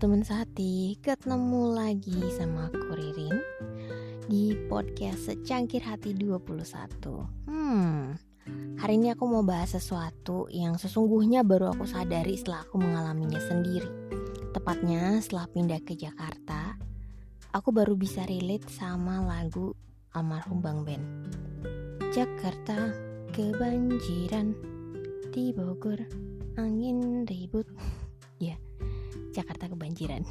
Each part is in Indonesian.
Teman sehati, ketemu lagi sama aku Ririn di podcast Secangkir Hati 21 Hmm, hari ini aku mau bahas sesuatu yang sesungguhnya baru aku sadari setelah aku mengalaminya sendiri. Tepatnya setelah pindah ke Jakarta, aku baru bisa relate sama lagu almarhum Bang Ben. Jakarta kebanjiran di Bogor angin ribut Jakarta kebanjiran.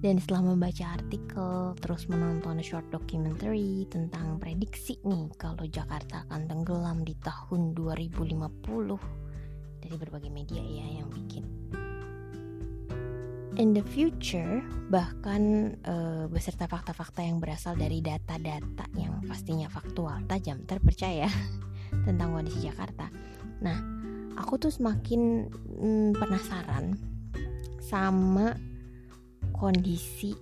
Dan setelah membaca artikel, terus menonton short documentary tentang prediksi nih kalau Jakarta akan tenggelam di tahun 2050 dari berbagai media ya yang bikin. In the future, bahkan uh, beserta fakta-fakta yang berasal dari data-data yang pastinya faktual, tajam, terpercaya tentang kondisi Jakarta. Nah, aku tuh semakin mm, penasaran sama kondisi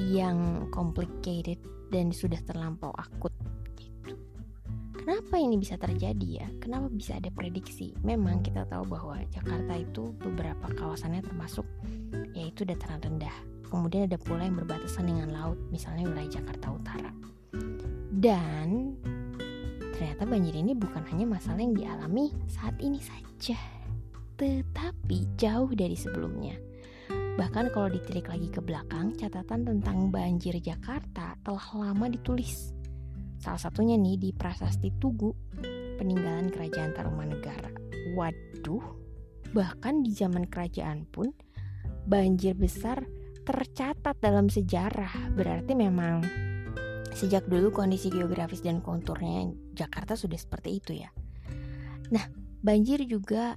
yang complicated dan sudah terlampau akut gitu. Kenapa ini bisa terjadi ya? Kenapa bisa ada prediksi? Memang kita tahu bahwa Jakarta itu beberapa kawasannya termasuk yaitu dataran rendah. Kemudian ada pula yang berbatasan dengan laut, misalnya wilayah Jakarta Utara. Dan ternyata banjir ini bukan hanya masalah yang dialami saat ini saja, jauh dari sebelumnya. Bahkan kalau ditilik lagi ke belakang, catatan tentang banjir Jakarta telah lama ditulis. Salah satunya nih di Prasasti Tugu, peninggalan Kerajaan Tarumanegara. Waduh, bahkan di zaman kerajaan pun banjir besar tercatat dalam sejarah. Berarti memang sejak dulu kondisi geografis dan konturnya Jakarta sudah seperti itu ya. Nah, banjir juga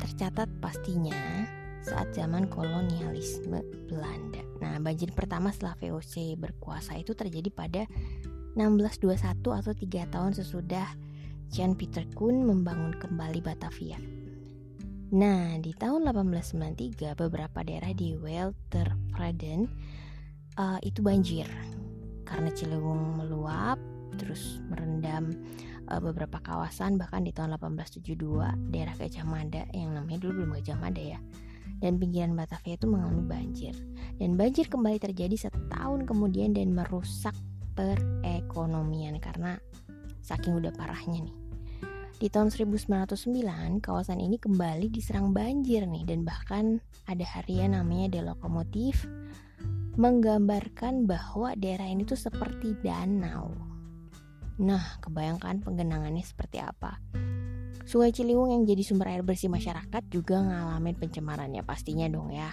tercatat pastinya saat zaman kolonialisme Belanda. Nah, banjir pertama setelah VOC berkuasa itu terjadi pada 1621 atau tiga tahun sesudah Jan Peter Koen membangun kembali Batavia. Nah, di tahun 1893 beberapa daerah di Weltervreden uh, itu banjir karena Ciliwung meluap terus merendam uh, beberapa kawasan bahkan di tahun 1872 daerah Gajah Mada yang namanya dulu belum Gajah Mada ya dan pinggiran Batavia itu mengalami banjir. Dan banjir kembali terjadi setahun kemudian dan merusak perekonomian karena saking udah parahnya nih. Di tahun 1909, kawasan ini kembali diserang banjir nih dan bahkan ada harian namanya The Lokomotif menggambarkan bahwa daerah ini tuh seperti danau. Nah, kebayangkan penggenangannya seperti apa? Sungai Ciliwung yang jadi sumber air bersih masyarakat juga ngalamin pencemarannya pastinya dong ya.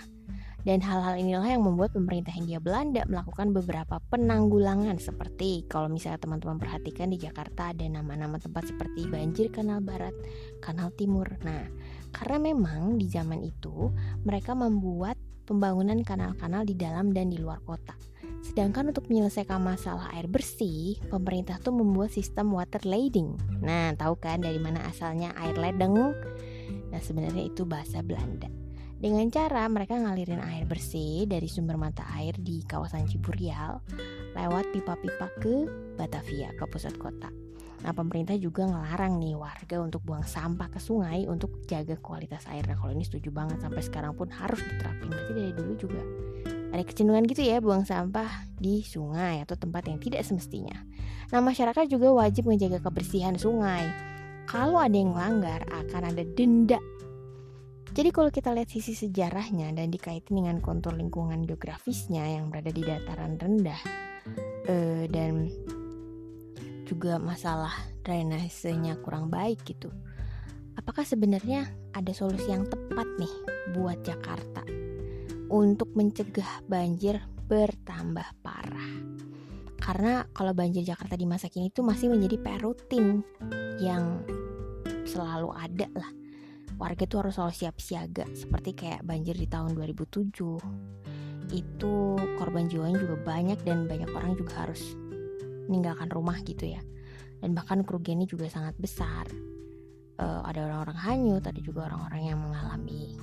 Dan hal-hal inilah yang membuat pemerintah Hindia Belanda melakukan beberapa penanggulangan seperti kalau misalnya teman-teman perhatikan di Jakarta ada nama-nama tempat seperti Banjir Kanal Barat, Kanal Timur. Nah, karena memang di zaman itu mereka membuat pembangunan kanal-kanal di dalam dan di luar kota. Sedangkan untuk menyelesaikan masalah air bersih, pemerintah tuh membuat sistem water lading. Nah, tahu kan dari mana asalnya air ledeng? Nah, sebenarnya itu bahasa Belanda. Dengan cara mereka ngalirin air bersih dari sumber mata air di kawasan Ciburial lewat pipa-pipa ke Batavia, ke pusat kota. Nah, pemerintah juga ngelarang nih warga untuk buang sampah ke sungai untuk jaga kualitas air. Nah, kalau ini setuju banget sampai sekarang pun harus diterapin. Berarti dari dulu juga ada kecenderungan gitu ya buang sampah di sungai atau tempat yang tidak semestinya. Nah, masyarakat juga wajib menjaga kebersihan sungai. Kalau ada yang melanggar, akan ada denda. Jadi kalau kita lihat sisi sejarahnya dan dikaitkan dengan kontur lingkungan geografisnya yang berada di dataran rendah eh, dan juga masalah drainasenya kurang baik gitu. Apakah sebenarnya ada solusi yang tepat nih buat Jakarta untuk mencegah banjir bertambah parah. Karena kalau banjir Jakarta di masa kini itu masih menjadi PR rutin yang selalu ada lah. Warga tuh harus selalu siap siaga seperti kayak banjir di tahun 2007 itu korban jiwanya juga banyak dan banyak orang juga harus meninggalkan rumah gitu ya. Dan bahkan kerugiannya juga sangat besar. Uh, ada orang-orang hanyut ada juga orang-orang yang mengalami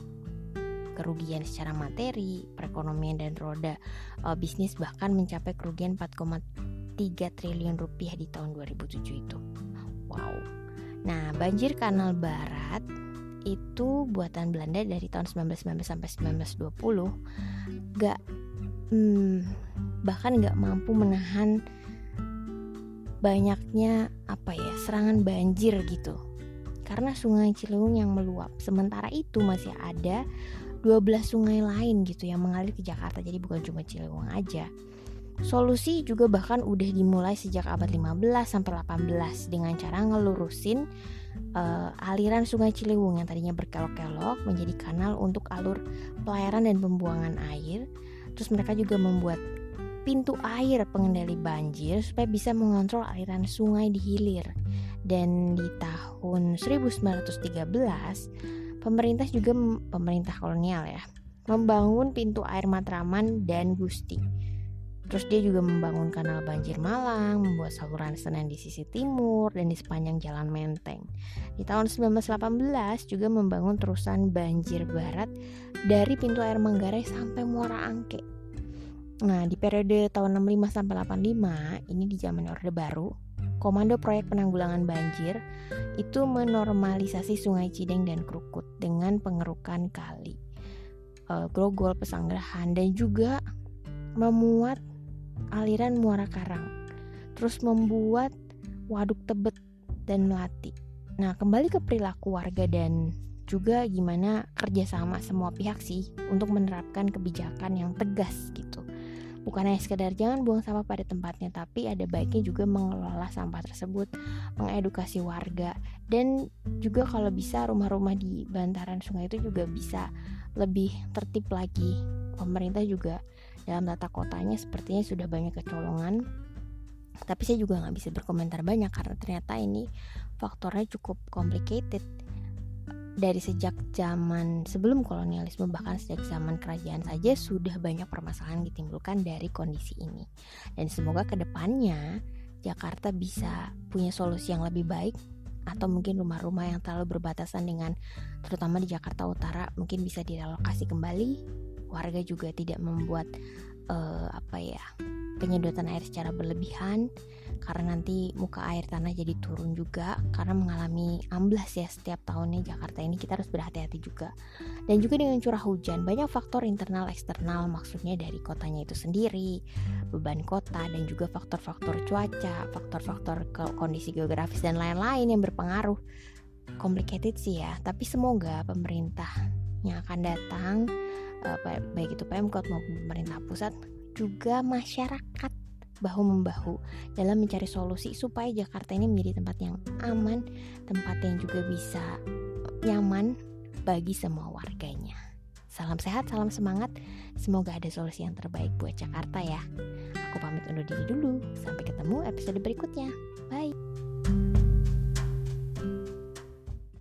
kerugian secara materi, perekonomian dan roda uh, bisnis bahkan mencapai kerugian 4,3 triliun rupiah di tahun 2007 itu. Wow. Nah, banjir Kanal Barat itu buatan Belanda dari tahun 1919 sampai 1920 gak hmm, bahkan gak mampu menahan banyaknya apa ya serangan banjir gitu karena sungai Ciliwung yang meluap sementara itu masih ada 12 sungai lain gitu yang mengalir ke Jakarta jadi bukan cuma Ciliwung aja Solusi juga bahkan udah dimulai sejak abad 15 sampai 18 dengan cara ngelurusin uh, aliran Sungai Ciliwung yang tadinya berkelok-kelok menjadi kanal untuk alur pelayaran dan pembuangan air. Terus mereka juga membuat pintu air pengendali banjir supaya bisa mengontrol aliran sungai di hilir. Dan di tahun 1913 pemerintah juga pemerintah kolonial ya membangun pintu air Matraman dan Gusti. Terus dia juga membangun kanal banjir Malang, membuat saluran Senen di sisi timur dan di sepanjang jalan Menteng. Di tahun 1918 juga membangun terusan banjir barat dari pintu air Manggarai sampai Muara Angke. Nah, di periode tahun 65 sampai 85, ini di zaman Orde Baru, Komando Proyek Penanggulangan Banjir itu menormalisasi Sungai Cideng dan Krukut dengan pengerukan kali, uh, grogol, pesanggerahan, dan juga memuat aliran Muara Karang, terus membuat waduk Tebet dan Melati. Nah, kembali ke perilaku warga dan juga gimana kerjasama semua pihak sih untuk menerapkan kebijakan yang tegas gitu bukan hanya sekedar jangan buang sampah pada tempatnya tapi ada baiknya juga mengelola sampah tersebut mengedukasi warga dan juga kalau bisa rumah-rumah di bantaran sungai itu juga bisa lebih tertib lagi. Pemerintah juga dalam tata kotanya sepertinya sudah banyak kecolongan tapi saya juga nggak bisa berkomentar banyak karena ternyata ini faktornya cukup complicated dari sejak zaman sebelum kolonialisme bahkan sejak zaman kerajaan saja sudah banyak permasalahan ditimbulkan dari kondisi ini. Dan semoga ke depannya Jakarta bisa punya solusi yang lebih baik atau mungkin rumah-rumah yang terlalu berbatasan dengan terutama di Jakarta Utara mungkin bisa direlokasi kembali. Warga juga tidak membuat uh, apa ya penyedotan air secara berlebihan karena nanti muka air tanah jadi turun juga karena mengalami amblas ya setiap tahunnya. Jakarta ini kita harus berhati-hati juga. Dan juga dengan curah hujan banyak faktor internal eksternal maksudnya dari kotanya itu sendiri beban kota dan juga faktor-faktor cuaca faktor-faktor kondisi geografis dan lain-lain yang berpengaruh. Complicated sih ya tapi semoga pemerintah yang akan datang baik itu Pemkot maupun pemerintah pusat juga masyarakat bahu membahu dalam mencari solusi supaya Jakarta ini menjadi tempat yang aman, tempat yang juga bisa nyaman bagi semua warganya. Salam sehat, salam semangat. Semoga ada solusi yang terbaik buat Jakarta ya. Aku pamit undur diri dulu. Sampai ketemu episode berikutnya. Bye.